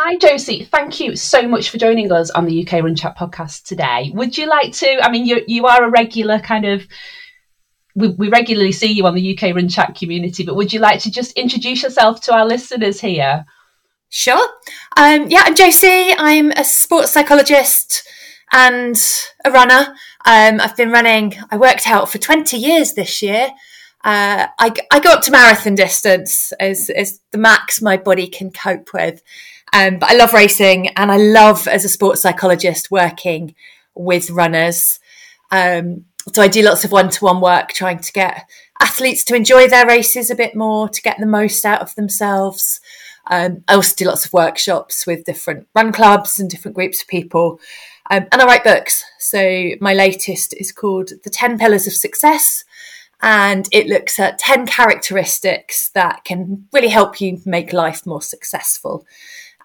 Hi, Josie. Thank you so much for joining us on the UK Run Chat podcast today. Would you like to? I mean, you you are a regular kind of. We, we regularly see you on the UK Run Chat community, but would you like to just introduce yourself to our listeners here? Sure. Um, yeah, I'm Josie. I'm a sports psychologist and a runner. Um, I've been running, I worked out for 20 years this year. Uh, I, I go up to marathon distance as, as the max my body can cope with. Um, but I love racing and I love, as a sports psychologist, working with runners. Um, so I do lots of one to one work trying to get athletes to enjoy their races a bit more, to get the most out of themselves. Um, I also do lots of workshops with different run clubs and different groups of people. Um, and I write books. So my latest is called The 10 Pillars of Success. And it looks at 10 characteristics that can really help you make life more successful.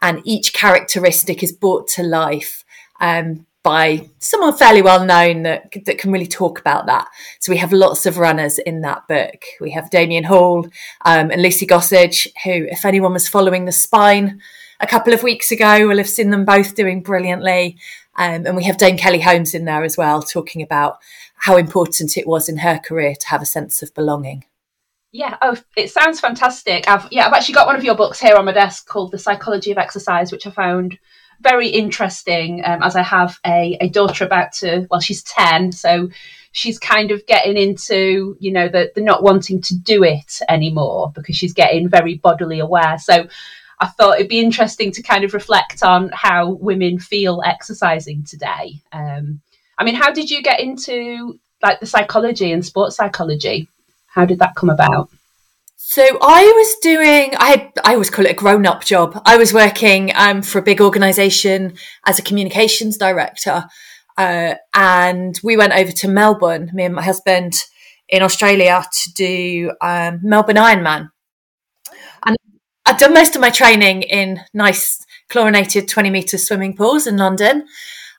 And each characteristic is brought to life um, by someone fairly well known that that can really talk about that. So we have lots of runners in that book. We have Damian Hall um, and Lucy Gossage, who, if anyone was following the spine a couple of weeks ago, will have seen them both doing brilliantly. Um, and we have Dame Kelly Holmes in there as well, talking about how important it was in her career to have a sense of belonging. Yeah, oh, it sounds fantastic. I've yeah, I've actually got one of your books here on my desk called The Psychology of Exercise, which I found very interesting um, as I have a, a daughter about to, well, she's 10. So she's kind of getting into, you know, the, the not wanting to do it anymore because she's getting very bodily aware. So I thought it'd be interesting to kind of reflect on how women feel exercising today. Um, I mean, how did you get into like the psychology and sports psychology? How did that come about? So I was doing, I had, I always call it a grown up job. I was working um, for a big organization as a communications director. Uh, and we went over to Melbourne, me and my husband in Australia to do um, Melbourne Ironman. And I'd done most of my training in nice chlorinated 20 metre swimming pools in London.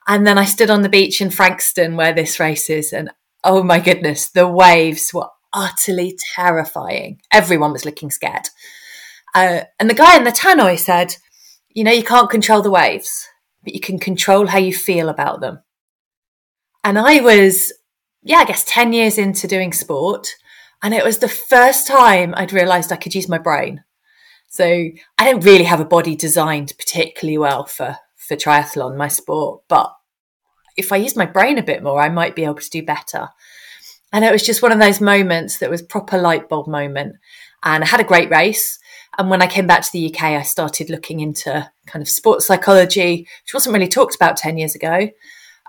And then I stood on the beach in Frankston where this race is. And oh my goodness, the waves were utterly terrifying. Everyone was looking scared. Uh, and the guy in the tannoy said, You know, you can't control the waves, but you can control how you feel about them. And I was, yeah, I guess 10 years into doing sport. And it was the first time I'd realized I could use my brain. So I don't really have a body designed particularly well for, for triathlon, my sport, but if I use my brain a bit more, I might be able to do better. And it was just one of those moments that was proper light bulb moment. And I had a great race. And when I came back to the UK, I started looking into kind of sports psychology, which wasn't really talked about 10 years ago,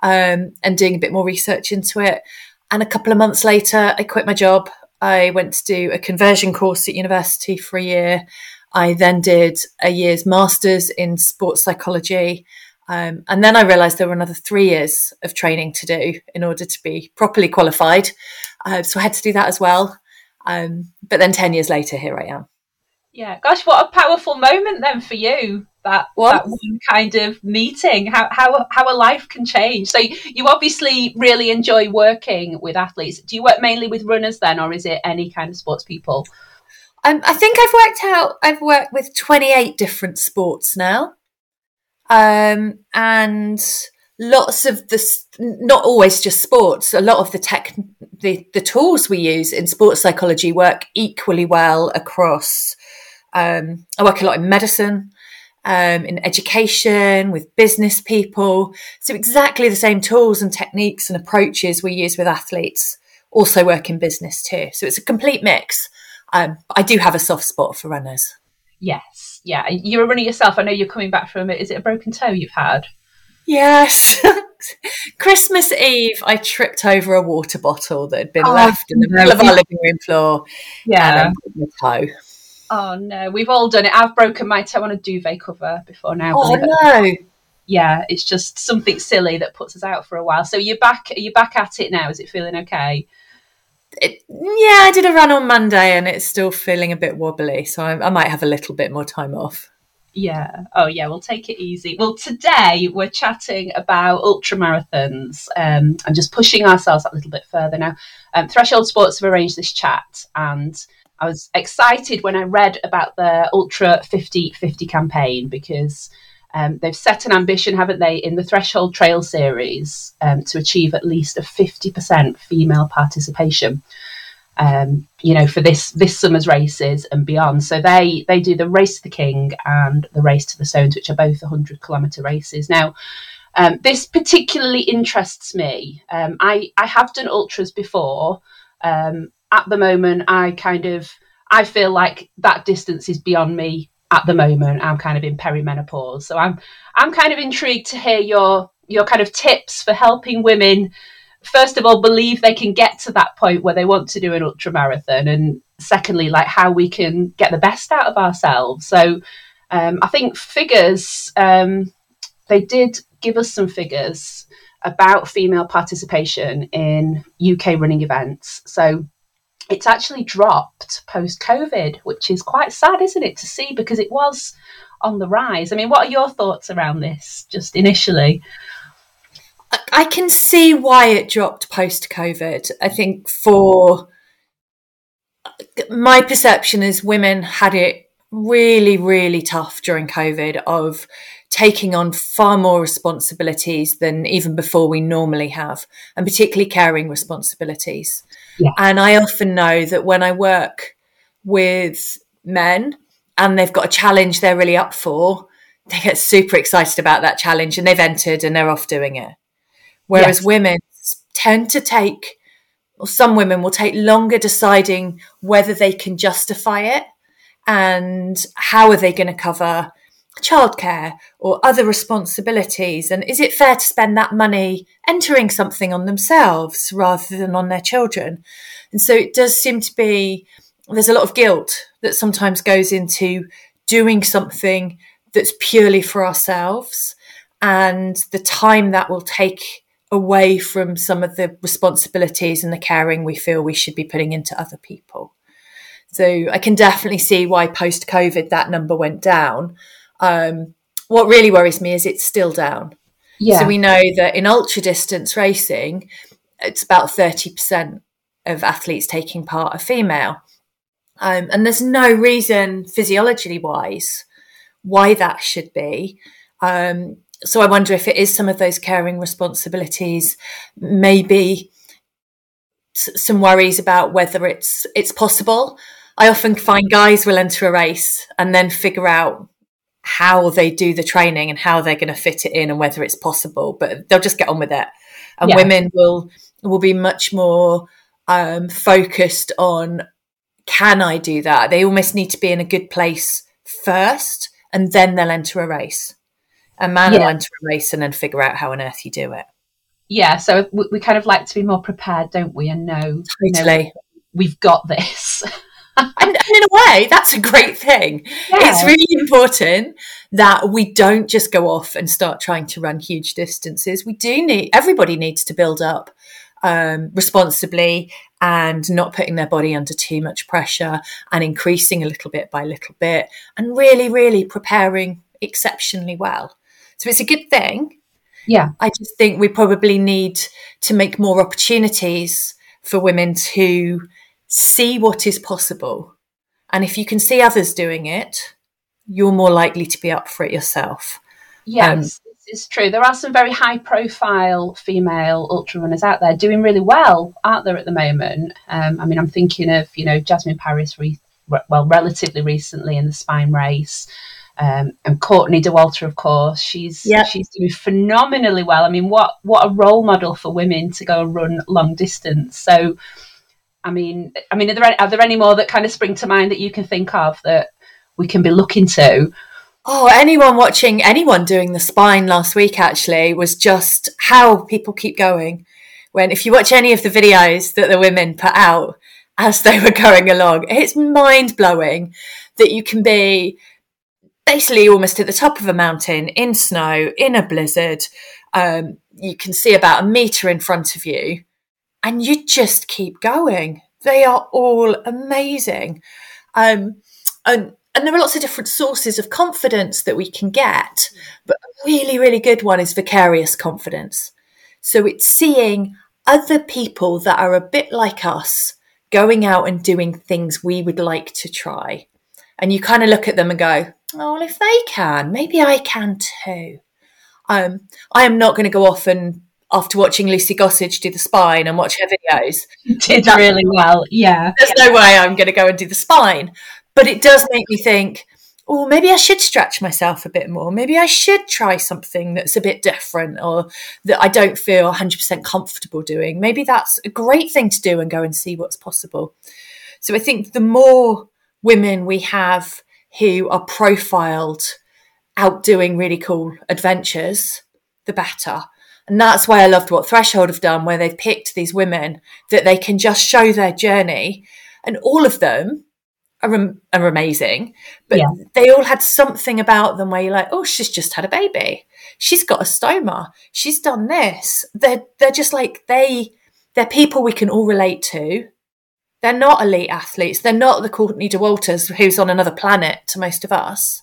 um, and doing a bit more research into it. And a couple of months later, I quit my job. I went to do a conversion course at university for a year. I then did a year's master's in sports psychology. Um, and then I realized there were another three years of training to do in order to be properly qualified. Uh, so I had to do that as well. Um, but then 10 years later, here I am. Yeah, gosh, what a powerful moment then for you. That, that one kind of meeting, how, how, how a life can change. So, you obviously really enjoy working with athletes. Do you work mainly with runners then, or is it any kind of sports people? Um, I think I've worked out, I've worked with 28 different sports now. Um, and lots of the, not always just sports, a lot of the tech, the, the tools we use in sports psychology work equally well across, um, I work a lot in medicine, um, in education, with business people. So exactly the same tools and techniques and approaches we use with athletes also work in business too. So it's a complete mix. Um, I do have a soft spot for runners. Yes, yeah. You're a runner yourself. I know you're coming back from it. Is it a broken toe you've had? Yes. Christmas Eve, I tripped over a water bottle that had been oh, left in the middle of our living room floor. Yeah. And toe. Oh no, we've all done it. I've broken my toe on a duvet cover before now. Oh no. Yeah, it's just something silly that puts us out for a while. So you're back. You're back at it now? Is it feeling okay? It, yeah, I did a run on Monday and it's still feeling a bit wobbly, so I, I might have a little bit more time off. Yeah. Oh, yeah. We'll take it easy. Well, today we're chatting about ultra marathons um, and just pushing ourselves a little bit further. Now, um, Threshold Sports have arranged this chat, and I was excited when I read about the Ultra 50 50 campaign because Um, they've set an ambition, haven't they, in the Threshold Trail series um, to achieve at least a 50% female participation. Um, you know, for this this summer's races and beyond. So they they do the Race to the King and the Race to the Stones, which are both 100 kilometre races. Now, um, this particularly interests me. Um, I I have done ultras before. Um, at the moment, I kind of I feel like that distance is beyond me at the moment. I'm kind of in perimenopause, so I'm I'm kind of intrigued to hear your your kind of tips for helping women. First of all, believe they can get to that point where they want to do an ultra marathon, and secondly, like how we can get the best out of ourselves. So, um, I think figures. Um, they did give us some figures about female participation in UK running events. So it's actually dropped post COVID, which is quite sad, isn't it, to see because it was on the rise. I mean, what are your thoughts around this just initially? I can see why it dropped post COVID. I think for my perception is women had it really, really tough during COVID of taking on far more responsibilities than even before we normally have, and particularly caring responsibilities. Yeah. And I often know that when I work with men and they've got a challenge they're really up for, they get super excited about that challenge and they've entered and they're off doing it. Whereas yes. women tend to take, or some women will take longer deciding whether they can justify it and how are they going to cover childcare or other responsibilities? And is it fair to spend that money entering something on themselves rather than on their children? And so it does seem to be there's a lot of guilt that sometimes goes into doing something that's purely for ourselves and the time that will take away from some of the responsibilities and the caring we feel we should be putting into other people. So I can definitely see why post COVID that number went down. Um, what really worries me is it's still down. Yeah. So we know that in ultra distance racing, it's about 30% of athletes taking part are female. Um, and there's no reason physiologically wise why that should be. Um, so I wonder if it is some of those caring responsibilities, maybe s- some worries about whether it's it's possible. I often find guys will enter a race and then figure out how they do the training and how they're going to fit it in and whether it's possible but they'll just get on with it and yeah. women will will be much more um, focused on can i do that they almost need to be in a good place first and then they'll enter a race a man yeah. will enter a race and then figure out how on earth you do it yeah so we, we kind of like to be more prepared don't we and know, totally. know we've got this and, and, in a way, that's a great thing. Yeah. It's really important that we don't just go off and start trying to run huge distances. We do need, everybody needs to build up um, responsibly and not putting their body under too much pressure and increasing a little bit by little bit and really, really preparing exceptionally well. So it's a good thing. Yeah. I just think we probably need to make more opportunities for women to see what is possible. And if you can see others doing it, you're more likely to be up for it yourself. Yes, um, it's true. There are some very high profile female ultra runners out there doing really well, aren't there, at the moment? Um, I mean, I'm thinking of, you know, Jasmin Paris, re- well, relatively recently in the spine race. Um, and Courtney Dauwalter, of course, she's yep. she's doing phenomenally well. I mean, what what a role model for women to go and run long distance. So I mean, I mean, are there any, are there any more that kind of spring to mind that you can think of that we can be looking to? Oh, anyone watching anyone doing the spine last week actually was just how people keep going. When if you watch any of the videos that the women put out as they were going along, it's mind blowing that you can be basically almost at the top of a mountain in snow in a blizzard. Um, you can see about a meter in front of you and you just keep going. They are all amazing. Um, and, and there are lots of different sources of confidence that we can get, but a really, really good one is vicarious confidence. So it's seeing other people that are a bit like us going out and doing things we would like to try. And you kind of look at them and go, oh, well, if they can, maybe I can too. Um, I am not going to go off and after watching Lucy Gossage do the spine and watch her videos. Did really well, yeah. There's no way I'm going to go and do the spine, but it does make me think. Oh, maybe I should stretch myself a bit more. Maybe I should try something that's a bit different or that I don't feel 100% comfortable doing. Maybe that's a great thing to do and go and see what's possible. So I think the more women we have who are profiled out doing really cool adventures, the better. And that's why I loved what Threshold have done, where they've picked these women that they can just show their journey. And all of them are, are amazing, but yeah. they all had something about them where you're like, oh, she's just had a baby. She's got a stoma. She's done this. They're, they're just like, they, they're people we can all relate to. They're not elite athletes. They're not the Courtney Dauwalters who's on another planet to most of us.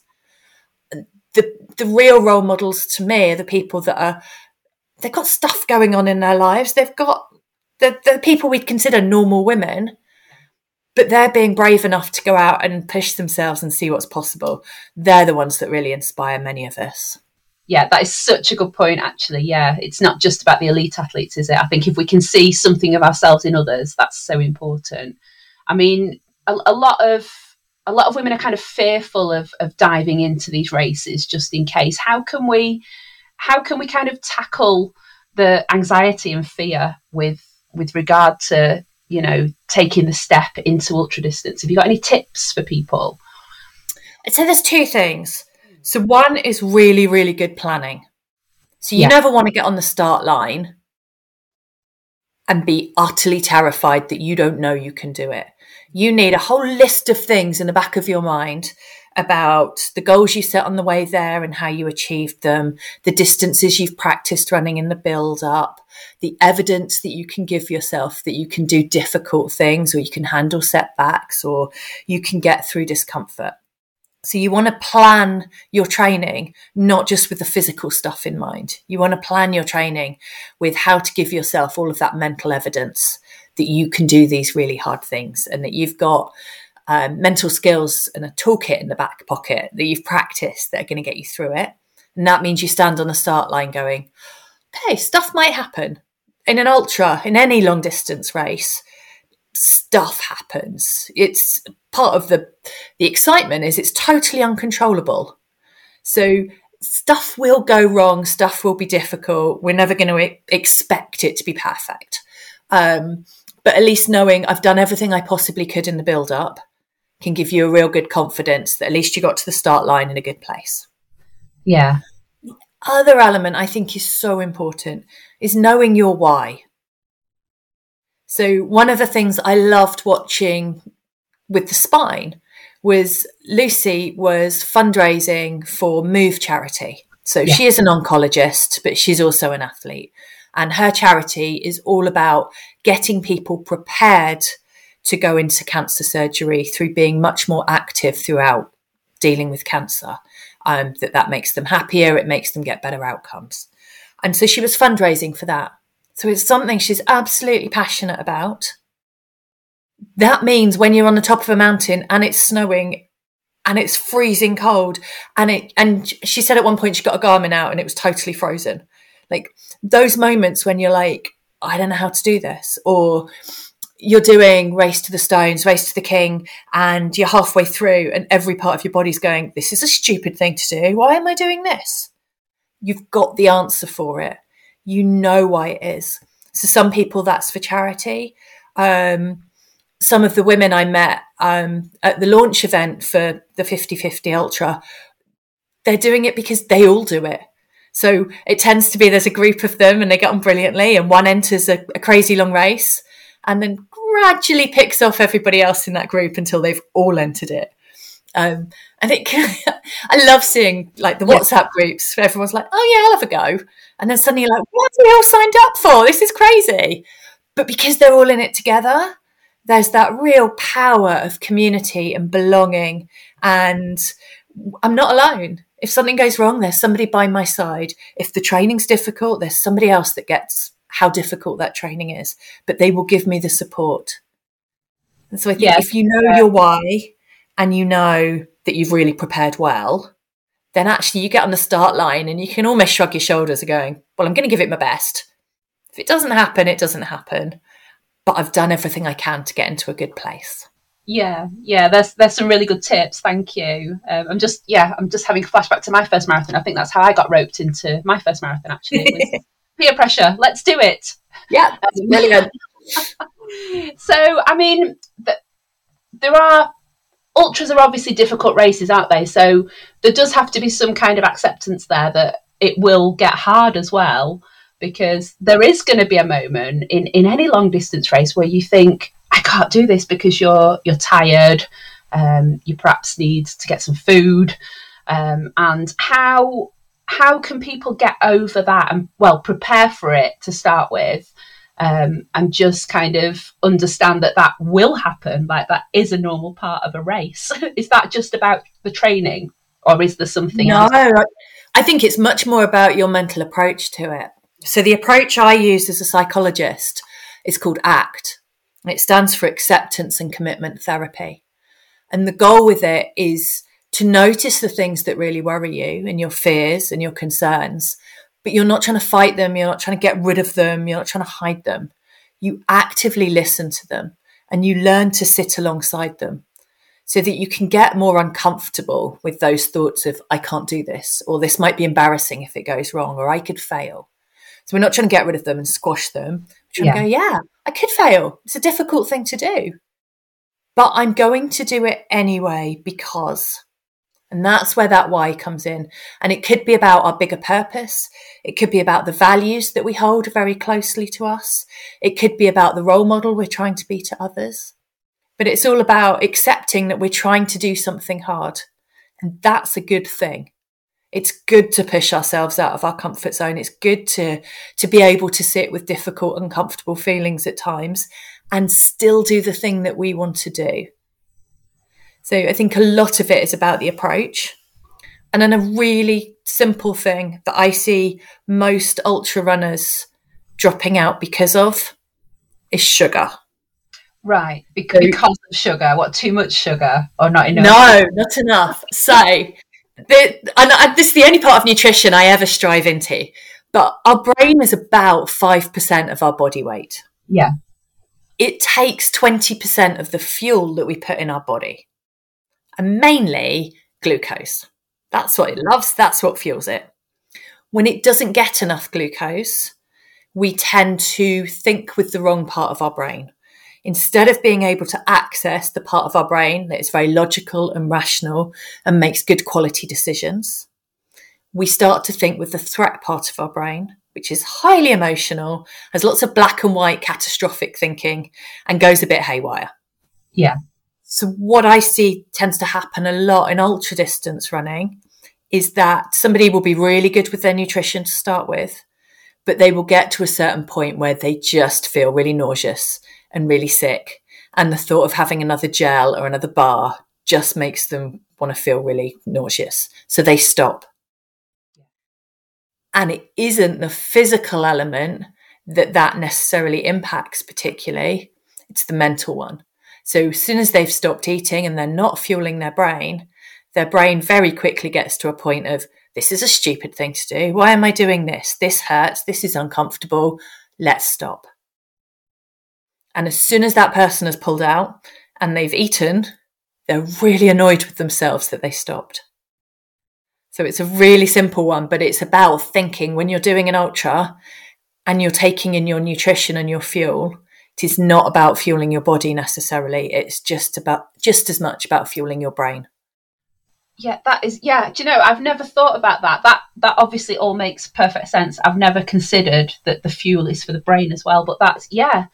The, the real role models to me are the people that are they've got stuff going on in their lives. They've got the, the people we'd consider normal women, but they're being brave enough to go out and push themselves and see what's possible. They're the ones that really inspire many of us. Yeah, that is such a good point, actually. Yeah, it's not just about the elite athletes, is it? I think if we can see something of ourselves in others, that's so important. I mean, a, a lot of a lot of women are kind of fearful of of diving into these races just in case. How can we how can we kind of tackle the anxiety and fear with with regard to you know taking the step into ultra distance? Have you got any tips for people? I'd say there's two things. So one is really really good planning. So you yeah. never want to get on the start line and be utterly terrified that you don't know you can do it. You need a whole list of things in the back of your mind about the goals you set on the way there and how you achieved them, the distances you've practiced running in the build up, the evidence that you can give yourself that you can do difficult things or you can handle setbacks or you can get through discomfort. So you want to plan your training, not just with the physical stuff in mind. You want to plan your training with how to give yourself all of that mental evidence that you can do these really hard things and that you've got um, mental skills and a toolkit in the back pocket that you've practiced that are going to get you through it. And that means you stand on the start line going, hey, stuff might happen. In an ultra, in any long distance race, stuff happens. It's part of the the excitement is it's totally uncontrollable. So stuff will go wrong, stuff will be difficult. We're never going to expect it to be perfect. Um, but at least knowing I've done everything I possibly could in the build up can give you a real good confidence that at least you got to the start line in a good place. Yeah. The other element I think is so important is knowing your why. So, one of the things I loved watching with the spine was Lucy was fundraising for Move Charity. So, yeah. she is an oncologist, but she's also an athlete. And her charity is all about getting people prepared to go into cancer surgery through being much more active throughout dealing with cancer. Um, that that makes them happier, it makes them get better outcomes. And so she was fundraising for that. So it's something she's absolutely passionate about. That means when you're on the top of a mountain and it's snowing and it's freezing cold and it and she said at one point she got a Garmin out and it was totally frozen. Like those moments when you're like, I don't know how to do this, or you're doing race to the stones, race to the king, and you're halfway through, and every part of your body's going, This is a stupid thing to do. Why am I doing this? You've got the answer for it. You know why it is. So, some people that's for charity. Um, some of the women I met um, at the launch event for the 50 50 Ultra, they're doing it because they all do it. So it tends to be there's a group of them and they get on brilliantly, and one enters a, a crazy long race and then gradually picks off everybody else in that group until they've all entered it. Um, and it, I love seeing like the WhatsApp groups where everyone's like, "Oh yeah, I'll have a go," and then suddenly you're like, "What are we all signed up for? This is crazy!" But because they're all in it together, there's that real power of community and belonging. And I'm not alone. If something goes wrong, there's somebody by my side. If the training's difficult, there's somebody else that gets how difficult that training is, but they will give me the support. And so I think yes. if you know yeah. your why and you know that you've really prepared well, then actually you get on the start line and you can almost shrug your shoulders and going, well, I'm going to give it my best. If it doesn't happen, it doesn't happen. But I've done everything I can to get into a good place. Yeah, yeah, there's there's some really good tips. Thank you. Um, I'm just yeah, I'm just having a flashback to my first marathon. I think that's how I got roped into my first marathon. Actually, peer pressure. Let's do it. Yeah, um, brilliant. so, I mean, there are ultras are obviously difficult races, aren't they? So there does have to be some kind of acceptance there that it will get hard as well, because there is going to be a moment in in any long distance race where you think I can't do this because you're you're tired. Um, you perhaps need to get some food, um, and how how can people get over that and well prepare for it to start with, um, and just kind of understand that that will happen, like that is a normal part of a race. is that just about the training, or is there something no, else? I think it's much more about your mental approach to it. So the approach I use as a psychologist is called ACT, it stands for Acceptance and Commitment Therapy. And the goal with it is to notice the things that really worry you and your fears and your concerns, but you're not trying to fight them, you're not trying to get rid of them, you're not trying to hide them. You actively listen to them and you learn to sit alongside them so that you can get more uncomfortable with those thoughts of, I can't do this, or this might be embarrassing if it goes wrong, or I could fail. So we're not trying to get rid of them and squash them. We're trying yeah. to go, yeah, I could fail. It's a difficult thing to do. But I'm going to do it anyway because. And that's where that why comes in. And it could be about our bigger purpose. It could be about the values that we hold very closely to us. It could be about the role model we're trying to be to others. But it's all about accepting that we're trying to do something hard. And that's a good thing it's good to push ourselves out of our comfort zone. It's good to to be able to sit with difficult, uncomfortable feelings at times and still do the thing that we want to do. So I think a lot of it is about the approach. And then a really simple thing that I see most ultra runners dropping out because of is sugar. Right, because, because of sugar. What, too much sugar or not enough? No, not enough. So the, and this is the only part of nutrition I ever strive into. But our brain is about 5% of our body weight. Yeah. It takes 20% of the fuel that we put in our body, and mainly glucose. That's what it loves, that's what fuels it. When it doesn't get enough glucose, we tend to think with the wrong part of our brain instead of being able to access the part of our brain that is very logical and rational and makes good quality decisions, we start to think with the threat part of our brain, which is highly emotional, has lots of black and white catastrophic thinking, and goes a bit haywire. Yeah. So, what I see tends to happen a lot in ultra distance running is that somebody will be really good with their nutrition to start with, but they will get to a certain point where they just feel really nauseous and really sick. And the thought of having another gel or another bar just makes them want to feel really nauseous. So they stop. And it isn't the physical element that that necessarily impacts, particularly, it's the mental one. So as soon as they've stopped eating and they're not fueling their brain, their brain very quickly gets to a point of, this is a stupid thing to do. Why am I doing this? This hurts. This is uncomfortable. Let's stop. And as soon as that person has pulled out and they've eaten, they're really annoyed with themselves that they stopped. So it's a really simple one, but it's about thinking when you're doing an ultra and you're taking in your nutrition and your fuel. It is not about fueling your body necessarily. It's just about just as much about fueling your brain. Yeah, that is yeah. Do you know I've never thought about that. That that obviously all makes perfect sense. I've never considered that the fuel is for the brain as well. But that's yeah,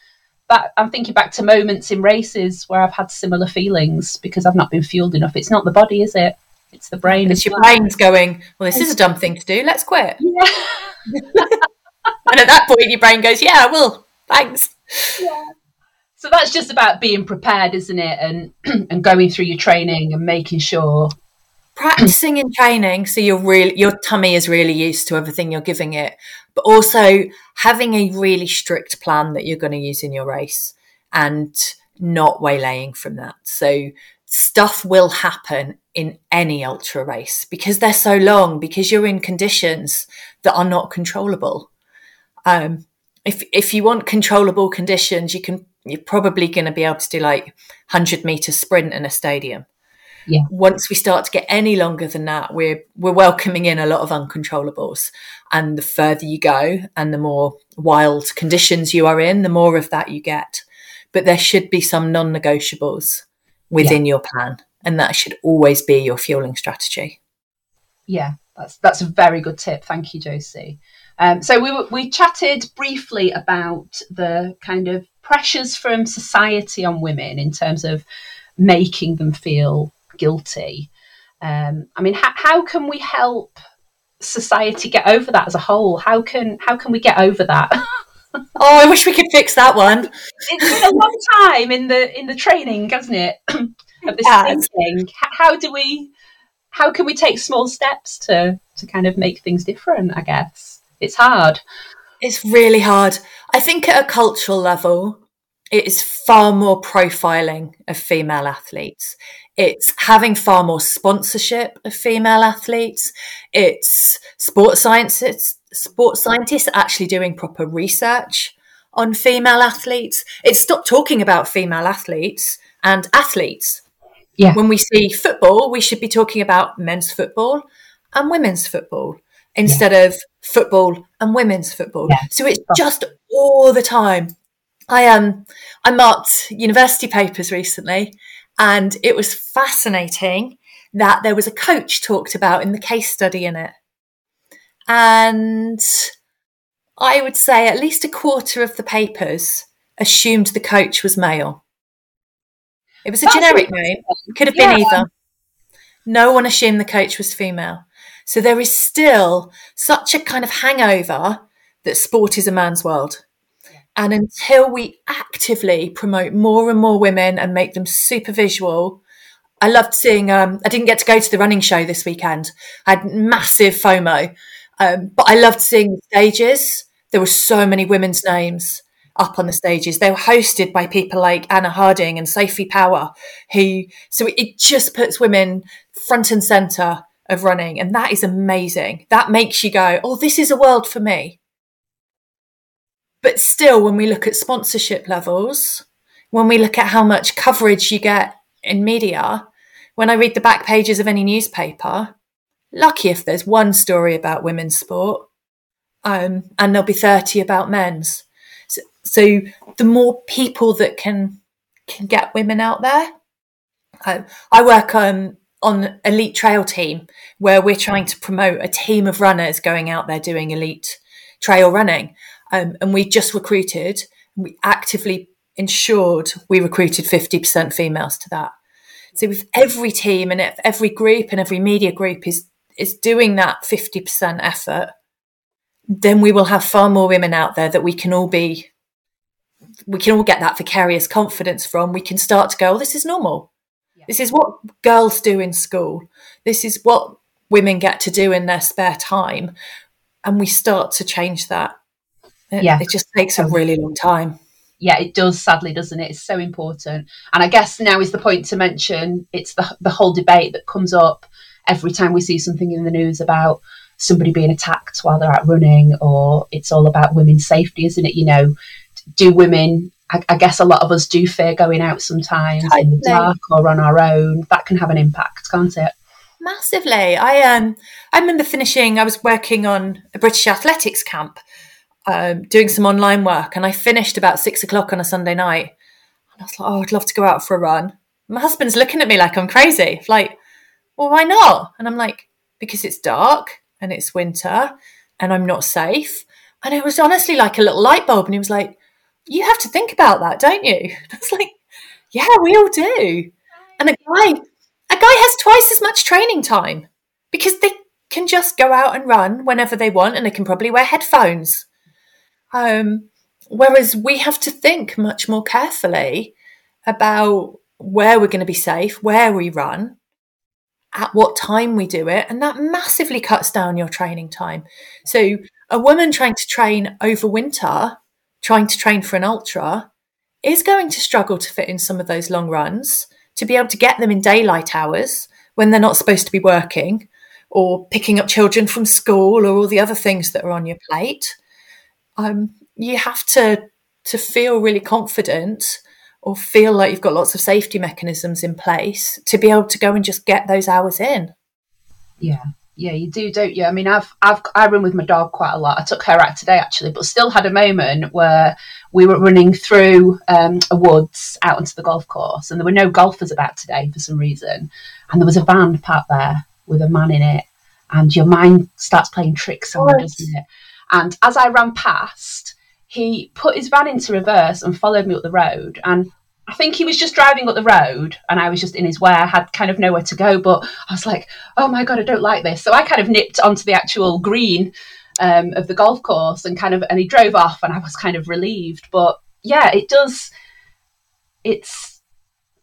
that I'm thinking back to moments in races where I've had similar feelings because I've not been fueled enough. It's not the body, is it? It's the brain. It's your well. brain's going, well, this is a dumb thing to do. Let's quit. Yeah. and at that point, your brain goes, yeah, I will. Thanks. Yeah. So that's just about being prepared, isn't it? And and going through your training and making sure practicing and training so you're really your tummy is really used to everything you're giving it but also having a really strict plan that you're going to use in your race and not waylaying from that so stuff will happen in any ultra race because they're so long, because you're in conditions that are not controllable. Um, if if you want controllable conditions, you can you're probably going to be able to do like hundred meter sprint in a stadium. Yeah. Once we start to get any longer than that, we're we're welcoming in a lot of uncontrollables, and the further you go, and the more wild conditions you are in, the more of that you get. But there should be some non-negotiables within yeah. your plan, and that should always be your fueling strategy. Yeah, that's that's a very good tip. Thank you, Josie. Um, so we we chatted briefly about the kind of pressures from society on women in terms of making them feel guilty. Um, I mean, how, how can we help society get over that as a whole? How can how can we get over that? oh, I wish we could fix that one. It's been a long time in the in the training, hasn't it? of this thinking. How do we? How can we take small steps to to kind of make things different? I guess it's hard. It's really hard. I think at a cultural level, it is far more profiling of female athletes. It's having far more sponsorship of female athletes. It's sports scientists, sports scientists actually doing proper research on female athletes. It's stop talking about female athletes and athletes. Yeah. When we see football, we should be talking about men's football and women's football instead yeah. of football and women's football. Yeah. So it's just all the time. I um I marked university papers recently and it was fascinating that there was a coach talked about in the case study in it. And I would say at least a quarter of the papers assumed the coach was male. It was a That's generic name. Could have been yeah. either. No one assumed the coach was female. So there is still such a kind of hangover that sport is a man's world. And until we actively promote more and more women and make them super visual, I loved seeing. Um, I didn't get to go to the running show this weekend. I had massive FOMO, um, but I loved seeing the stages. There were so many women's names up on the stages. They were hosted by people like Anna Harding and Sophie Power, who so it just puts women front and center of running. And that is amazing. That makes you go, oh, this is a world for me. But still, when we look at sponsorship levels, when we look at how much coverage you get in media, when I read the back pages of any newspaper, lucky if there's one story about women's sport, um, and there'll be 30 about men's. So, so, the more people that can can get women out there. I, work um, on elite trail team where we're trying to promote a team of runners going out there doing elite trail running. Um, and we just recruited, we actively ensured we recruited 50% females to that. So if every team and every group and every media group is, is doing that 50% effort, then we will have far more women out there that we can all be, we can all get that vicarious confidence from. We can start to go, oh, this is normal this is what girls do in school. This is what women get to do in their spare time. And we start to change that. It, yeah. It just takes a really long time. Yeah, it does, sadly, doesn't it? It's so important. And I guess now is the point to mention it's the, the whole debate that comes up every time we see something in the news about somebody being attacked while they're out running, or it's all about women's safety, isn't it? You know, do women I, I, guess a lot of us do fear going out sometimes in the dark or on our own. That can have an impact, can't it? Massively. I um I remember finishing. I was working on a British athletics camp, um, doing some online work, and I finished about six o'clock on a Sunday night. And I was like, oh, I'd love to go out for a run. My husband's looking at me like I'm crazy. Like, well, why not? And I'm like, because it's dark and it's winter and I'm not safe. And it was honestly like a little light bulb. And he was like, you have to think about that, don't you? It's like, yeah, we all do. And a guy, a guy has twice as much training time because they can just go out and run whenever they want, and they can probably wear headphones. Um, whereas we have to think much more carefully about where we're going to be safe, where we run, at what time we do it, and that massively cuts down your training time. So, a woman trying to train over winter trying to train for an ultra is going to struggle to fit in some of those long runs to be able to get them in daylight hours when they're not supposed to be working or picking up children from school or all the other things that are on your plate. Um, you have to to feel really confident or feel like you've got lots of safety mechanisms in place to be able to go and just get those hours in. Yeah. Yeah, you do, don't you? I mean, I've I've I run with my dog quite a lot. I took her out today actually, but still had a moment where we were running through um, a woods out onto the golf course, and there were no golfers about today for some reason, and there was a van parked there with a man in it, and your mind starts playing tricks on you, doesn't it? And as I ran past, he put his van into reverse and followed me up the road, and I think he was just driving up the road and I was just in his way. I had kind of nowhere to go, but I was like, oh my God, I don't like this. So I kind of nipped onto the actual green um, of the golf course and kind of, and he drove off and I was kind of relieved. But yeah, it does, it's,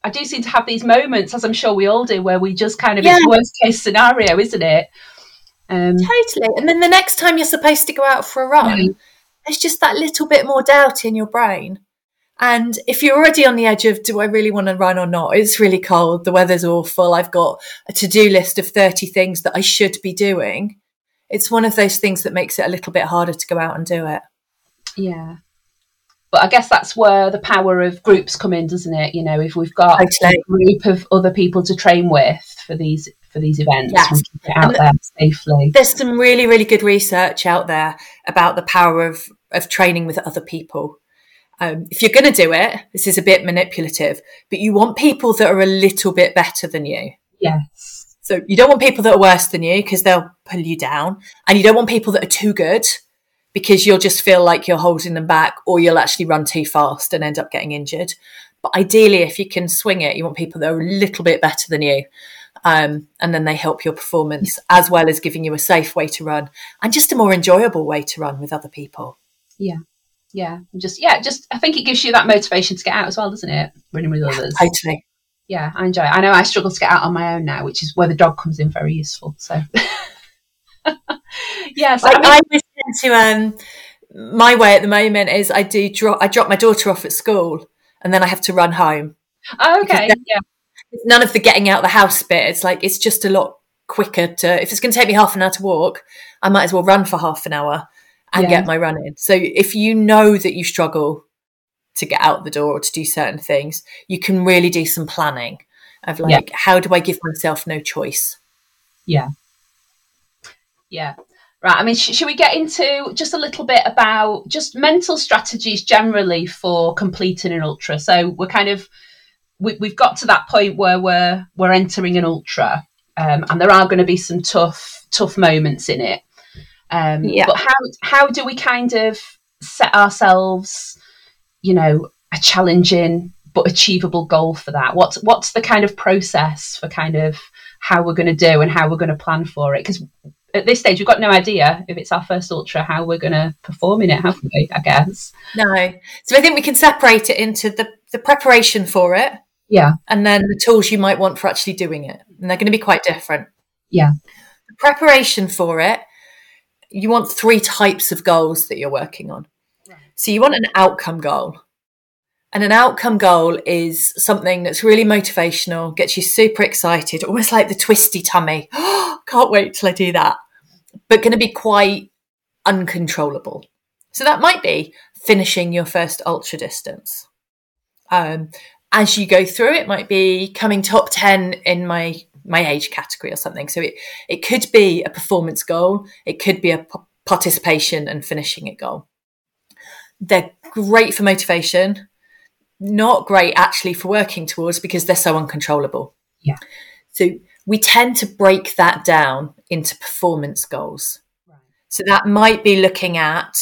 I do seem to have these moments, as I'm sure we all do, where we just kind of, yeah. it's worst case scenario, isn't it? Um, totally. And then the next time you're supposed to go out for a run, yeah. there's just that little bit more doubt in your brain. And if you're already on the edge of, do I really want to run or not? It's really cold. The weather's awful. I've got a to do list of 30 things that I should be doing. It's one of those things that makes it a little bit harder to go out and do it. Yeah. But I guess that's where the power of groups come in, doesn't it? You know, if we've got totally. a group of other people to train with for these for these events yes. out there safely. There's some really, really good research out there about the power of of training with other people um, if you're going to do it, this is a bit manipulative, but you want people that are a little bit better than you. Yes. So you don't want people that are worse than you because they'll pull you down. And you don't want people that are too good because you'll just feel like you're holding them back or you'll actually run too fast and end up getting injured. But ideally, if you can swing it, you want people that are a little bit better than you. Um, and then they help your performance as well as giving you a safe way to run and just a more enjoyable way to run with other people. Yeah yeah, just yeah, just I think it gives you that motivation to get out as well, doesn't it? Running with others. Totally. Yeah, I enjoy it. I know I struggle to get out on my own now, which is where the dog comes in very useful. So yeah, so I, I, mean, I tend to um my way at the moment is I do drop I drop my daughter off at school and then I have to run home. Oh, okay. Yeah. None of the getting out of the house bit. It's like it's just a lot quicker to if it's going to take me half an hour to walk, I might as well run for half an hour and yeah. get my run in. So if you know that you struggle to get out the door or to do certain things, you can really do some planning of like, yeah. how do I give myself no choice? Yeah. Yeah. Right. I mean, sh- should we get into just a little bit about just mental strategies generally for completing an ultra? So we're kind of we, have got to that point where we're we're entering an ultra, um, and there are going to be some tough tough moments in it. Um, yeah. But how how do we kind of set ourselves, you know, a challenging but achievable goal for that? What's what's the kind of process for kind of how we're going to do and how we're going to plan for it? Because at this stage, we've got no idea if it's our first ultra how we're going to perform in it, have we? I guess no. So I think we can separate it into the the preparation for it, yeah, and then the tools you might want for actually doing it, and they're going to be quite different. Yeah, the preparation for it you want three types of goals that you're working on. Right. So you want an outcome goal. And an outcome goal is something that's really motivational, gets you super excited, almost like the twisty tummy. Can't wait till I do that. But going to be quite uncontrollable. So that might be finishing your first ultra distance. Um, as you go through, it might be coming top 10 in my my age category or something. So it, it could be a performance goal. It could be a p- participation and finishing it goal. They're great for motivation, not great actually for working towards because they're so uncontrollable. Yeah. So we tend to break that down into performance goals. Right. So that might be looking at,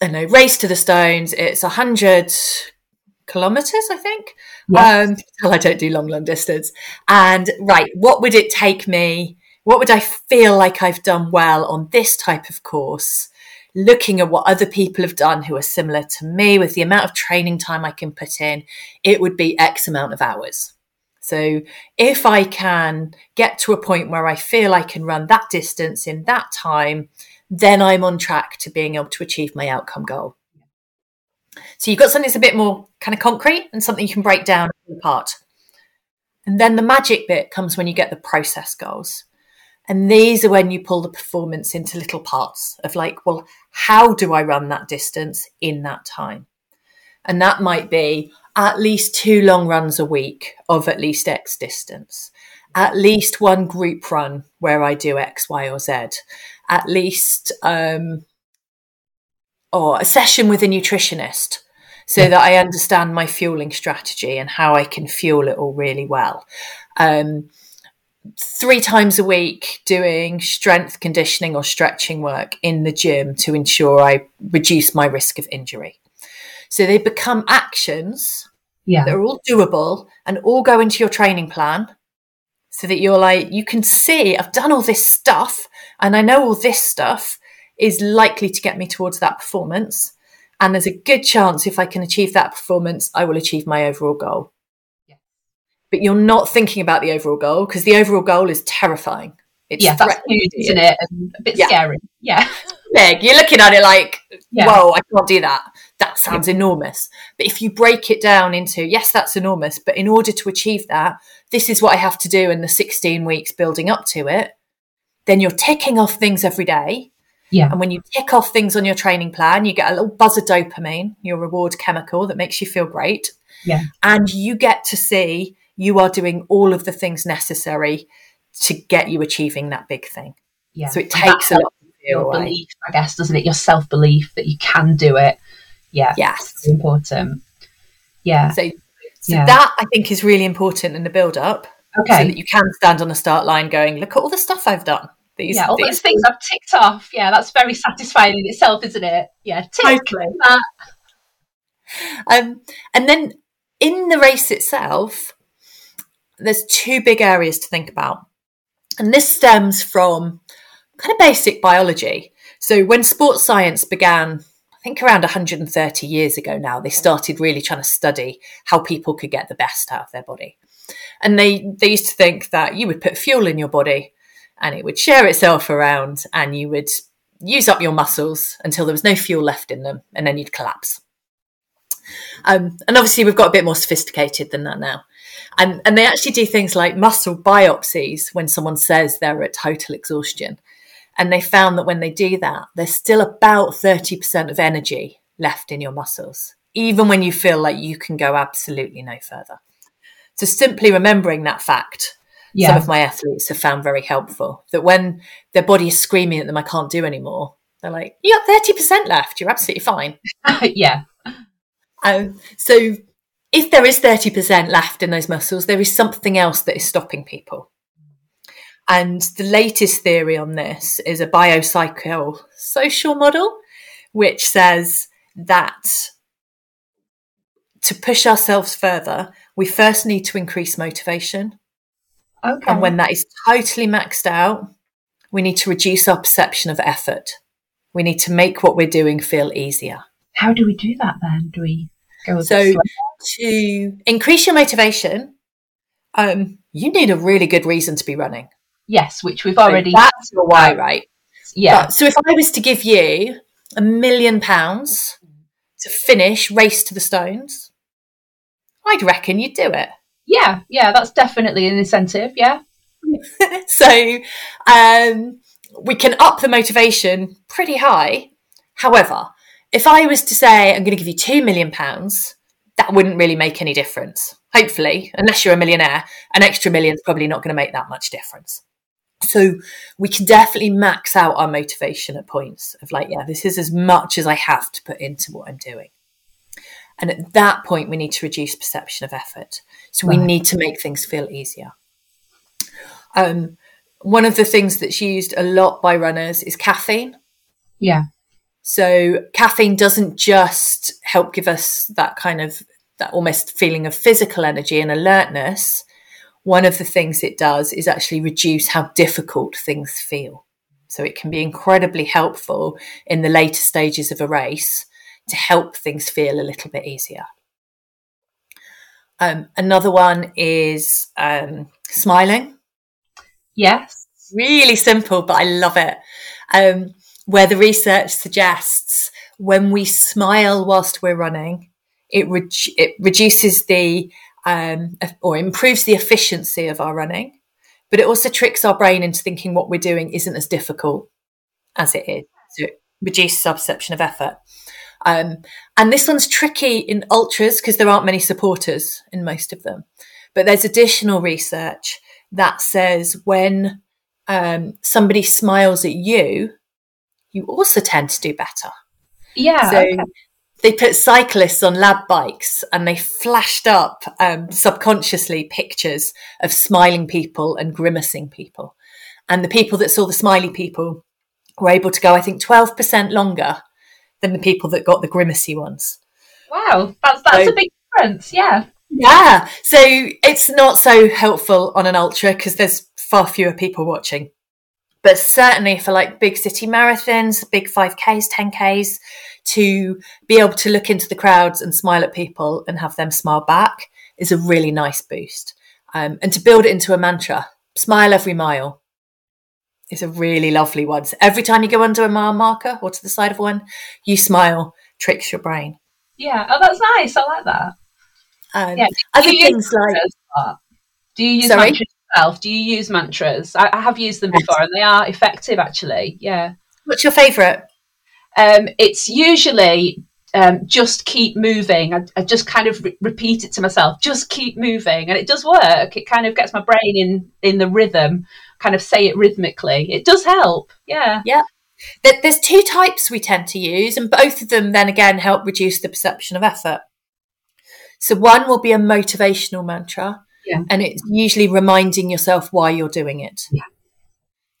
I know, race to the stones. It's a hundred kilometers, I think. Yes. Um, well, I don't do long, long distance. And right, what would it take me? What would I feel like I've done well on this type of course? Looking at what other people have done who are similar to me with the amount of training time I can put in, it would be X amount of hours. So if I can get to a point where I feel I can run that distance in that time, then I'm on track to being able to achieve my outcome goal. So you've got something that's a bit more kind of concrete and something you can break down apart. And then the magic bit comes when you get the process goals. And these are when you pull the performance into little parts of like, well, how do I run that distance in that time? And that might be at least two long runs a week of at least X distance, at least one group run where I do X, Y, or Z, at least um, or a session with a nutritionist so that I understand my fueling strategy and how I can fuel it all really well. Um, three times a week doing strength conditioning or stretching work in the gym to ensure I reduce my risk of injury. So they become actions yeah. that are all doable and all go into your training plan so that you're like, you can see I've done all this stuff and I know all this stuff is likely to get me towards that performance. And there's a good chance if I can achieve that performance, I will achieve my overall goal. Yeah. But you're not thinking about the overall goal because the overall goal is terrifying. It's yeah, that's huge, isn't it? And a bit yeah. scary. Yeah. Big. You're looking at it like, yeah. whoa, I can't do that. That sounds yeah. enormous. But if you break it down into, yes, that's enormous, but in order to achieve that, this is what I have to do in the 16 weeks building up to it, then you're ticking off things every day yeah. And when you tick off things on your training plan, you get a little buzz of dopamine, your reward chemical that makes you feel great. Yeah. And you get to see you are doing all of the things necessary to get you achieving that big thing. Yeah. So it takes a lot your belief, I guess, doesn't it? Your self belief that you can do it. Yeah. Yes. it's important. Yeah. So, so yeah. that I think is really important in the build up. Okay. So that you can stand on the start line going, look at all the stuff I've done. These, yeah, all these, those things I've ticked off. Yeah, that's very satisfying in itself, isn't it? Yeah, tick totally. that. Um, and then in the race itself, there's two big areas to think about. And this stems from kind of basic biology. So when sports science began, I think around 130 years ago now, they started really trying to study how people could get the best out of their body. And they, they used to think that you would put fuel in your body and it would share itself around and you would use up your muscles until there was no fuel left in them and then you'd collapse. Um, and obviously, we've got a bit more sophisticated than that now. And, and they actually do things like muscle biopsies when someone says they're at total exhaustion. And they found that when they do that, there's still about 30% of energy left in your muscles, even when you feel like you can go absolutely no further. So simply remembering that fact yeah. some of my athletes have found very helpful. That when their body is screaming at them, I can't do anymore, they're like, you got 30% left. You're absolutely fine. yeah. Um, so if there is 30% left in those muscles, there is something else that is stopping people. And the latest theory on this is a biopsychosocial social model, which says that to push ourselves further, we first need to increase motivation. Okay. And when that is totally maxed out, we need to reduce our perception of effort. We need to make what we're doing feel easier. How do we do that then? Do we go so to increase your motivation? Um, you need a really good reason to be running. Yes, which we've already. So that's your why, right? Yeah. But, so if I was to give you a million pounds to finish Race to the Stones, I'd reckon you'd do it. Yeah, yeah, that's definitely an incentive. Yeah. so um, we can up the motivation pretty high. However, if I was to say I'm going to give you two million pounds, that wouldn't really make any difference. Hopefully, unless you're a millionaire, an extra million is probably not going to make that much difference. So we can definitely max out our motivation at points of like, yeah, this is as much as I have to put into what I'm doing. And at that point, we need to reduce perception of effort. So right. we need to make things feel easier. Um, one of the things that's used a lot by runners is caffeine. Yeah. So caffeine doesn't just help give us that kind of that almost feeling of physical energy and alertness. One of the things it does is actually reduce how difficult things feel. So it can be incredibly helpful in the later stages of a race to help things feel a little bit easier. Um, another one is um, smiling. Yes. Really simple, but I love it. Um, where the research suggests when we smile whilst we're running, it, re- it reduces the um, or improves the efficiency of our running, but it also tricks our brain into thinking what we're doing isn't as difficult as it is. So it reduces our perception of effort. Um, and this one's tricky in ultras because there aren't many supporters in most of them. But there's additional research that says when um, somebody smiles at you, you also tend to do better. Yeah. So okay. they put cyclists on lab bikes and they flashed up um, subconsciously pictures of smiling people and grimacing people. And the people that saw the smiley people were able to go, I think, 12% longer than the people that got the grimacy ones. Wow, that's that's so, a big difference. Yeah. Yeah. So it's not so helpful on an ultra because there's far fewer people watching. But certainly for like big city marathons, big 5Ks, 10Ks, to be able to look into the crowds and smile at people and have them smile back is a really nice boost. Um, and to build it into a mantra, smile every mile is a really lovely one. So every time you go under a mile marker or to the side of one, you smile, tricks your brain. Yeah. Oh, that's nice. I like that. Um, yeah. Other things like. Do you use Sorry? mantras yourself? Do you use mantras? I, I have used them before and they are effective actually. Yeah. What's your favourite? Um, it's usually um, just keep moving. I, I just kind of re- repeat it to myself, just keep moving, and it does work. It kind of gets my brain in in the rhythm. Kind of say it rhythmically. It does help. Yeah. Yeah. There's two types we tend to use, and both of them then again help reduce the perception of effort. So one will be a motivational mantra, yeah. and it's usually reminding yourself why you're doing it. Yeah.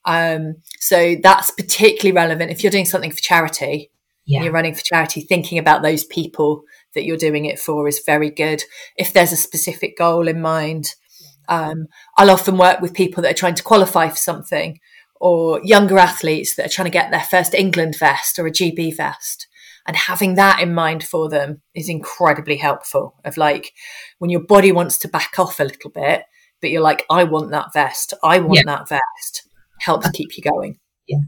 Um, so that's particularly relevant if you're doing something for charity. Yeah. You're running for charity, thinking about those people that you're doing it for is very good. If there's a specific goal in mind, um, I'll often work with people that are trying to qualify for something or younger athletes that are trying to get their first England vest or a GB vest. And having that in mind for them is incredibly helpful. Of like when your body wants to back off a little bit, but you're like, I want that vest, I want yeah. that vest, helps keep you going. Yeah.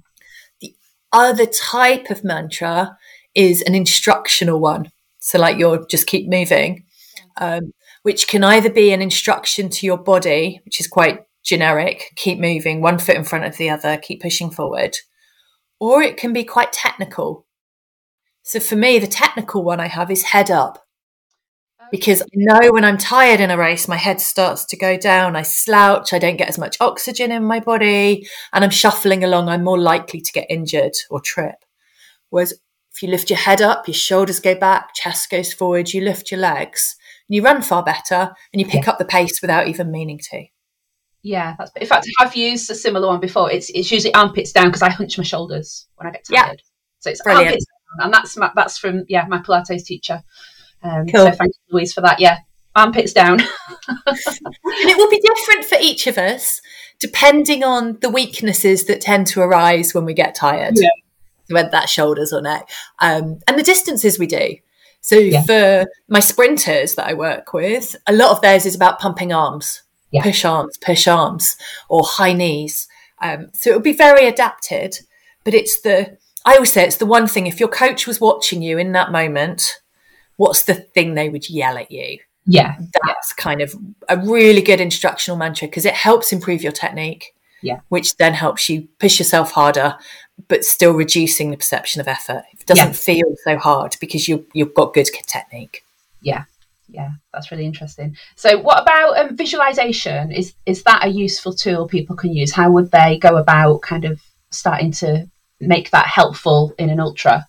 The other type of mantra is an instructional one. So, like, you're just keep moving, um, which can either be an instruction to your body, which is quite generic, keep moving, one foot in front of the other, keep pushing forward, or it can be quite technical. So, for me, the technical one I have is head up because I know when I'm tired in a race, my head starts to go down. I slouch, I don't get as much oxygen in my body, and I'm shuffling along. I'm more likely to get injured or trip. Whereas if you lift your head up, your shoulders go back, chest goes forward, you lift your legs, and you run far better and you pick yeah. up the pace without even meaning to. Yeah, that's, in fact, I've used a similar one before. It's it's usually armpits down because I hunch my shoulders when I get tired. Yeah. So it's Brilliant. armpits down, and that's my, that's from yeah my Pilates teacher. Um, cool. So thank you, Louise, for that. Yeah, armpits down. and it will be different for each of us depending on the weaknesses that tend to arise when we get tired. Yeah. Whether that's shoulders or neck, um, and the distances we do. So yeah. for my sprinters that I work with, a lot of theirs is about pumping arms, yeah. push arms, push arms, or high knees. Um, so it will be very adapted, but it's the I always say it's the one thing. If your coach was watching you in that moment, what's the thing they would yell at you? Yeah. That's kind of a really good instructional mantra because it helps improve your technique. Yeah. Which then helps you push yourself harder, but still reducing the perception of effort. It doesn't yeah. feel so hard because you you've got good technique. Yeah. Yeah, that's really interesting. So, what about um, visualization? Is is that a useful tool people can use? How would they go about kind of starting to make that helpful in an ultra?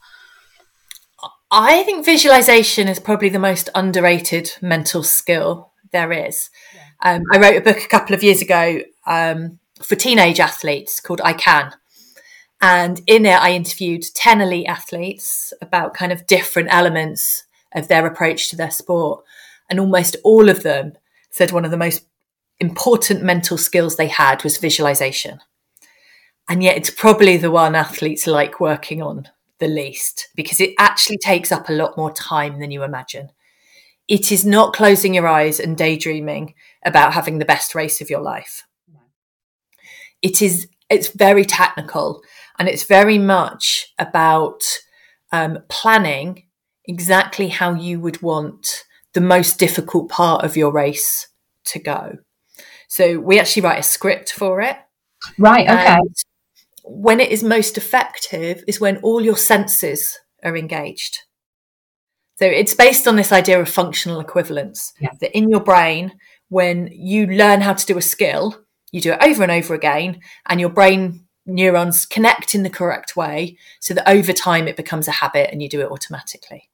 I think visualization is probably the most underrated mental skill there is. Yeah. Um, I wrote a book a couple of years ago um, for teenage athletes called I Can. And in it, I interviewed 10 elite athletes about kind of different elements of their approach to their sport. And almost all of them said one of the most important mental skills they had was visualization. And yet, it's probably the one athletes like working on the least because it actually takes up a lot more time than you imagine. It is not closing your eyes and daydreaming about having the best race of your life. It is it's very technical and it's very much about um, planning exactly how you would want the most difficult part of your race to go. So we actually write a script for it. Right, okay. And when it is most effective is when all your senses are engaged. So it's based on this idea of functional equivalence yeah. that in your brain, when you learn how to do a skill, you do it over and over again, and your brain neurons connect in the correct way so that over time it becomes a habit and you do it automatically.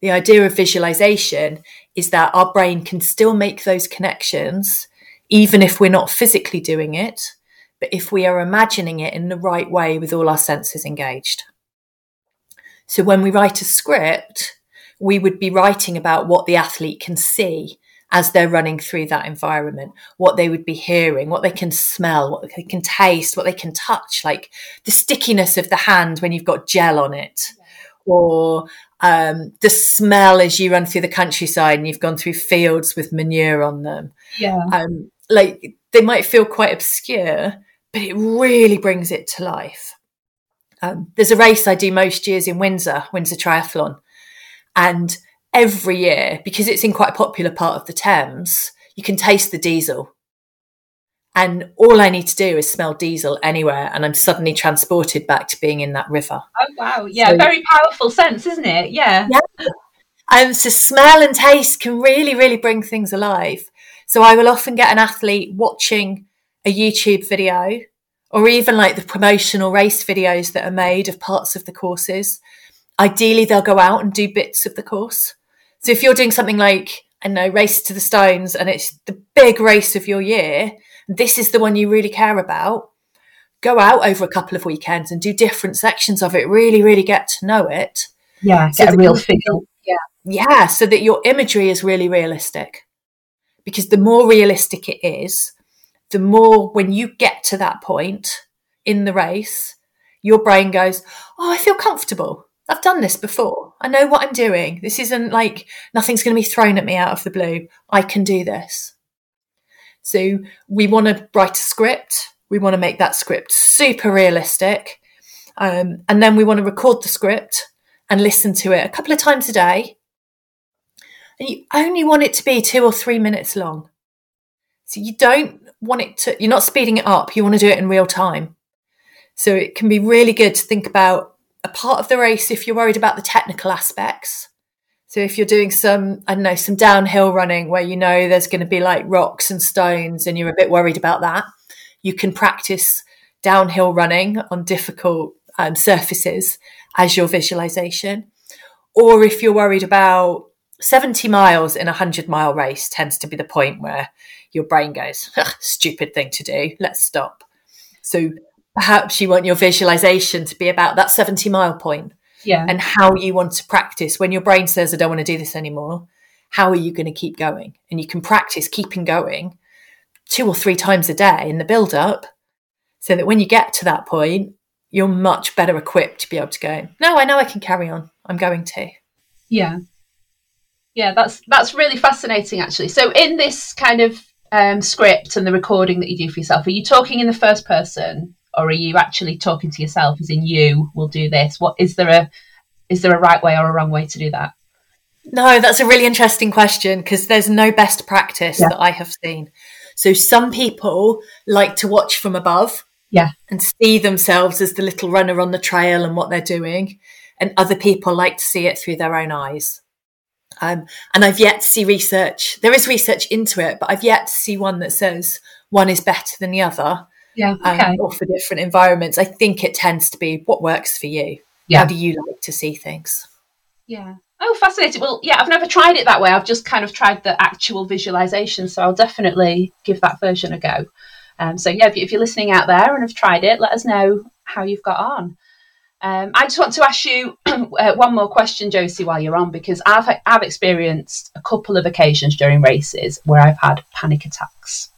The idea of visualization is that our brain can still make those connections even if we're not physically doing it, but if we are imagining it in the right way with all our senses engaged. So when we write a script, we would be writing about what the athlete can see as they're running through that environment, what they would be hearing, what they can smell, what they can taste, what they can touch, like the stickiness of the hand when you've got gel on it, or um, the smell as you run through the countryside and you've gone through fields with manure on them. Yeah. Um, like they might feel quite obscure, but it really brings it to life. Um, there's a race I do most years in Windsor, Windsor Triathlon. And every year, because it's in quite a popular part of the Thames, you can taste the diesel. And all I need to do is smell diesel anywhere, and I'm suddenly transported back to being in that river. Oh, wow. Yeah, so, very powerful sense, isn't it? Yeah. Yeah. And so smell and taste can really, really bring things alive. So I will often get an athlete watching a YouTube video or even like the promotional race videos that are made of parts of the courses. Ideally, they'll go out and do bits of the course. So if you're doing something like, I know, Race to the Stones and it's the big race of your year, this is the one you really care about, go out over a couple of weekends and do different sections of it. Really, really get to know it. Yeah, so get a real feel. Yeah. Yeah, so that your imagery is really realistic. Because the more realistic it is, the more when you get to that point in the race, your brain goes, Oh, I feel comfortable. I've done this before. I know what I'm doing. This isn't like nothing's going to be thrown at me out of the blue. I can do this. So we want to write a script. We want to make that script super realistic. Um, and then we want to record the script and listen to it a couple of times a day. And you only want it to be two or three minutes long. So you don't want it to, you're not speeding it up. You want to do it in real time. So it can be really good to think about a part of the race if you're worried about the technical aspects. So if you're doing some, I don't know, some downhill running where you know there's going to be like rocks and stones and you're a bit worried about that, you can practice downhill running on difficult um, surfaces as your visualization. Or if you're worried about 70 miles in a 100 mile race tends to be the point where your brain goes, stupid thing to do, let's stop. So perhaps you want your visualization to be about that 70 mile point yeah. and how you want to practice when your brain says, I don't want to do this anymore. How are you going to keep going? And you can practice keeping going two or three times a day in the build up so that when you get to that point, you're much better equipped to be able to go, no, I know I can carry on. I'm going to. Yeah. Yeah, that's that's really fascinating actually. So in this kind of um, script and the recording that you do for yourself, are you talking in the first person or are you actually talking to yourself as in you will do this? What is there a is there a right way or a wrong way to do that? No, that's a really interesting question because there's no best practice yeah. that I have seen. So some people like to watch from above yeah and see themselves as the little runner on the trail and what they're doing and other people like to see it through their own eyes um, and I've yet to see research. There is research into it, but I've yet to see one that says one is better than the other. Yeah. Um, okay. Um, or for different environments. I think it tends to be what works for you. Yeah. How do you like to see things? Yeah. Oh, fascinating. Well, yeah, I've never tried it that way. I've just kind of tried the actual visualization. So I'll definitely give that version a go. Um, so, yeah, if, if you're listening out there and have tried it, let us know how you've got on. Um, I just want to ask you uh, one more question, Josie, while you're on, because I've I've experienced a couple of occasions during races where I've had panic attacks.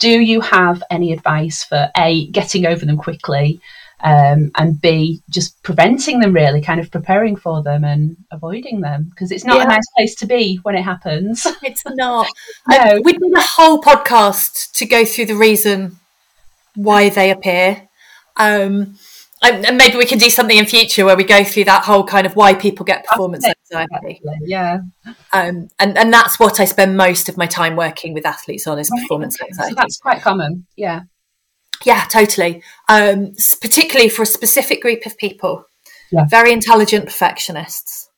Do you have any advice for a getting over them quickly, um, and b just preventing them, really, kind of preparing for them and avoiding them because it's not yeah. a nice place to be when it happens. It's not. no, um, we did a whole podcast to go through the reason why they appear. Um, and maybe we can do something in future where we go through that whole kind of why people get performance anxiety. Yeah. Um, and, and that's what I spend most of my time working with athletes on is performance anxiety. So that's quite common. Yeah. Yeah, totally. Um, particularly for a specific group of people. Yeah. Very intelligent perfectionists.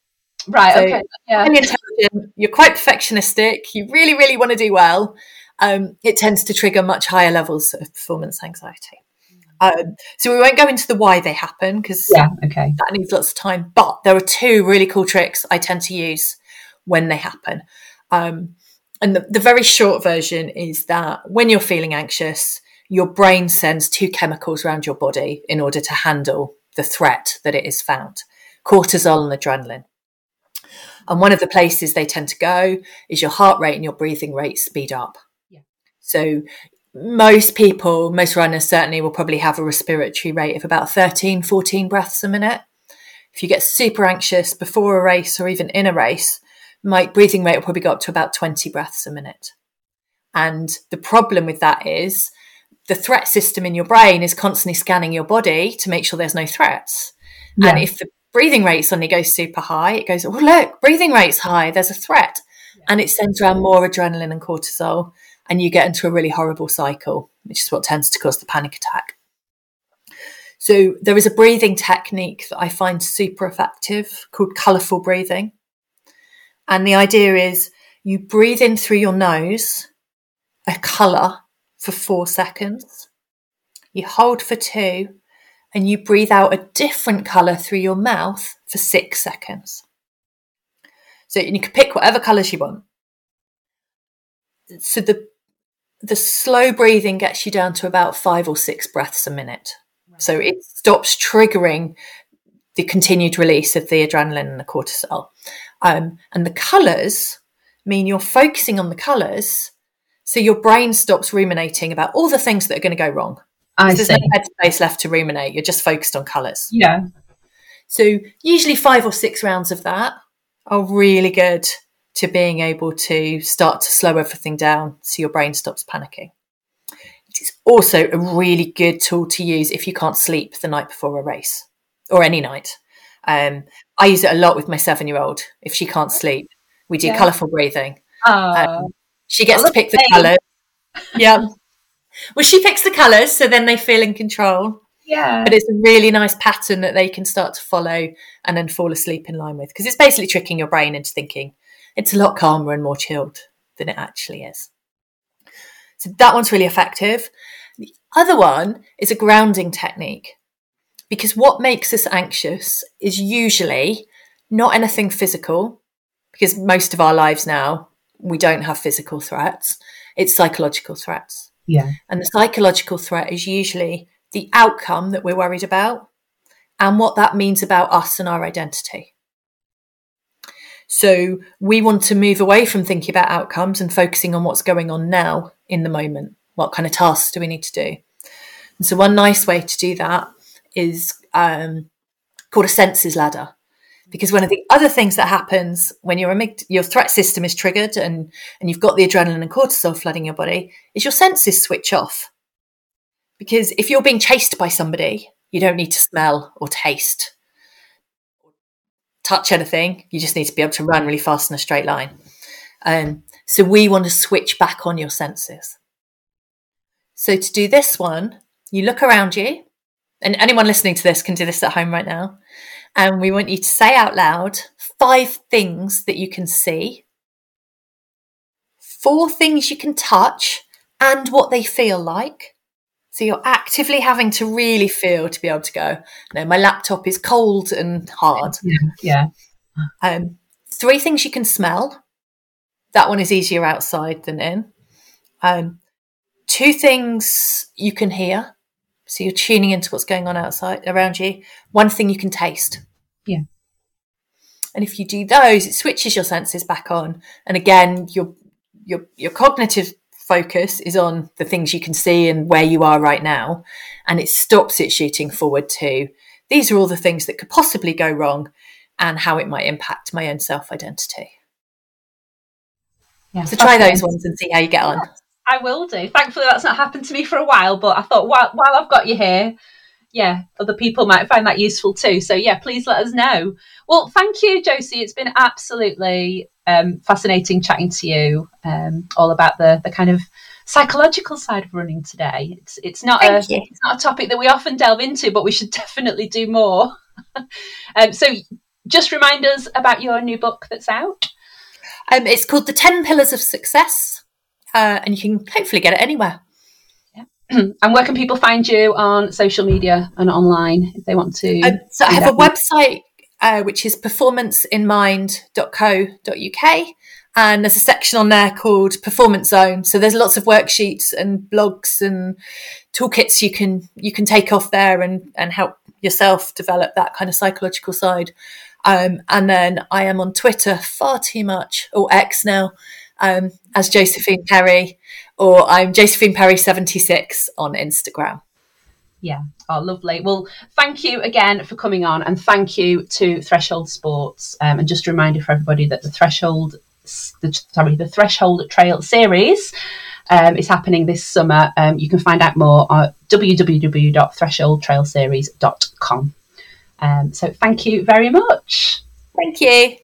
Right. So okay. Yeah. Intelligent. You're quite perfectionistic. You really, really want to do well. Um, it tends to trigger much higher levels of performance anxiety. Um, so we won't go into the why they happen because yeah, okay, that needs lots of time. But there are two really cool tricks I tend to use when they happen. Um, and the, the very short version is that when you're feeling anxious, your brain sends two chemicals around your body in order to handle the threat that it is found cortisol and adrenaline. And one of the places they tend to go is your heart rate and your breathing rate speed up. Yeah. So most people, most runners certainly will probably have a respiratory rate of about 13, 14 breaths a minute. If you get super anxious before a race or even in a race, my breathing rate will probably go up to about 20 breaths a minute. And the problem with that is the threat system in your brain is constantly scanning your body to make sure there's no threats. Yeah. And if the breathing rate suddenly goes super high, it goes, oh, look, breathing rate's high, there's a threat. Yeah. And it sends around more adrenaline and cortisol and you get into a really horrible cycle, which is what tends to cause the panic attack. So there is a breathing technique that I find super effective called colourful breathing. And the idea is you breathe in through your nose a colour for four seconds. You hold for two and you breathe out a different colour through your mouth for six seconds. So you can pick whatever colours you want. So the the slow breathing gets you down to about five or six breaths a minute. So it stops triggering the continued release of the adrenaline and the cortisol. Um, and the colors mean you're focusing on the colors. So your brain stops ruminating about all the things that are going to go wrong. I There's no headspace left to ruminate. You're just focused on colors. Yeah. So usually five or six rounds of that are really good to being able to start to slow everything down so your brain stops panicking. It is also a really good tool to use if you can't sleep the night before a race or any night. Um, I use it a lot with my seven year old. If she can't sleep, we do yeah. colourful breathing. Um, she gets to pick the colours. Yeah. Well, she picks the colours, so then they feel in control. Yeah. But it's a really nice pattern that they can start to follow and then fall asleep in line with because it's basically tricking your brain into thinking it's a lot calmer and more chilled than it actually is. So that one's really effective. The other one is a grounding technique because what makes us anxious is usually not anything physical, because most of our lives now we don't have physical threats, it's psychological threats. Yeah. And the psychological threat is usually the outcome that we're worried about and what that means about us and our identity. So we want to move away from thinking about outcomes and focusing on what's going on now in the moment. What kind of tasks do we need to do? And so one nice way to do that is um, called a senses ladder. Because one of the other things that happens when your amyg- your threat system is triggered and, and you've got the adrenaline and cortisol flooding your body is your senses switch off. Because if you're being chased by somebody, you don't need to smell or taste touch anything. You just need to be able to run really fast in a straight line. Um, so we want to switch back on your senses. So to do this one, you look around you, and anyone listening to this can do this at home right now. And we want you to say out loud five things that you can see, four things you can touch, and what they feel like. So you're actively having to really feel to be able to go, no, my laptop is cold and hard. Yeah. yeah. Um, three things you can smell. That one is easier outside than in. Um, two things you can hear. So you're tuning into what's going on outside around you. One thing you can taste. Yeah. And if you do those, it switches your senses back on. And again, your your your cognitive focus is on the things you can see and where you are right now. And it stops it shooting forward to these are all the things that could possibly go wrong and how it might impact my own self identity. Yeah, so try those ones and see how you get on. I will do. Thankfully, that's not happened to me for a while, but I thought while, while I've got you here, yeah, other people might find that useful too. So yeah, please let us know. Well, thank you, Josie. It's been absolutely um, fascinating chatting to you um, all about the the kind of psychological side of running today. It's it's not Thank a you. it's not a topic that we often delve into, but we should definitely do more. um, so just remind us about your new book that's out. Um, it's called The 10 Pillars of Success, uh, and you can hopefully get it anywhere. and where can people find you on social media and online if they want to? Um, so I have a website uh, which is performanceinmind.co.uk, and there's a section on there called Performance Zone. So there's lots of worksheets and blogs and toolkits you can you can take off there and and help yourself develop that kind of psychological side. Um, and then I am on Twitter far too much, or X now, um, as Josephine Perry, or I'm Josephine Perry seventy six on Instagram. Yeah. Oh, lovely. Well, thank you again for coming on, and thank you to Threshold Sports. Um, and just a reminder for everybody that the Threshold, the, sorry, the Threshold Trail series um, is happening this summer. Um, you can find out more at www.thresholdtrailseries.com. Um, so, thank you very much. Thank you.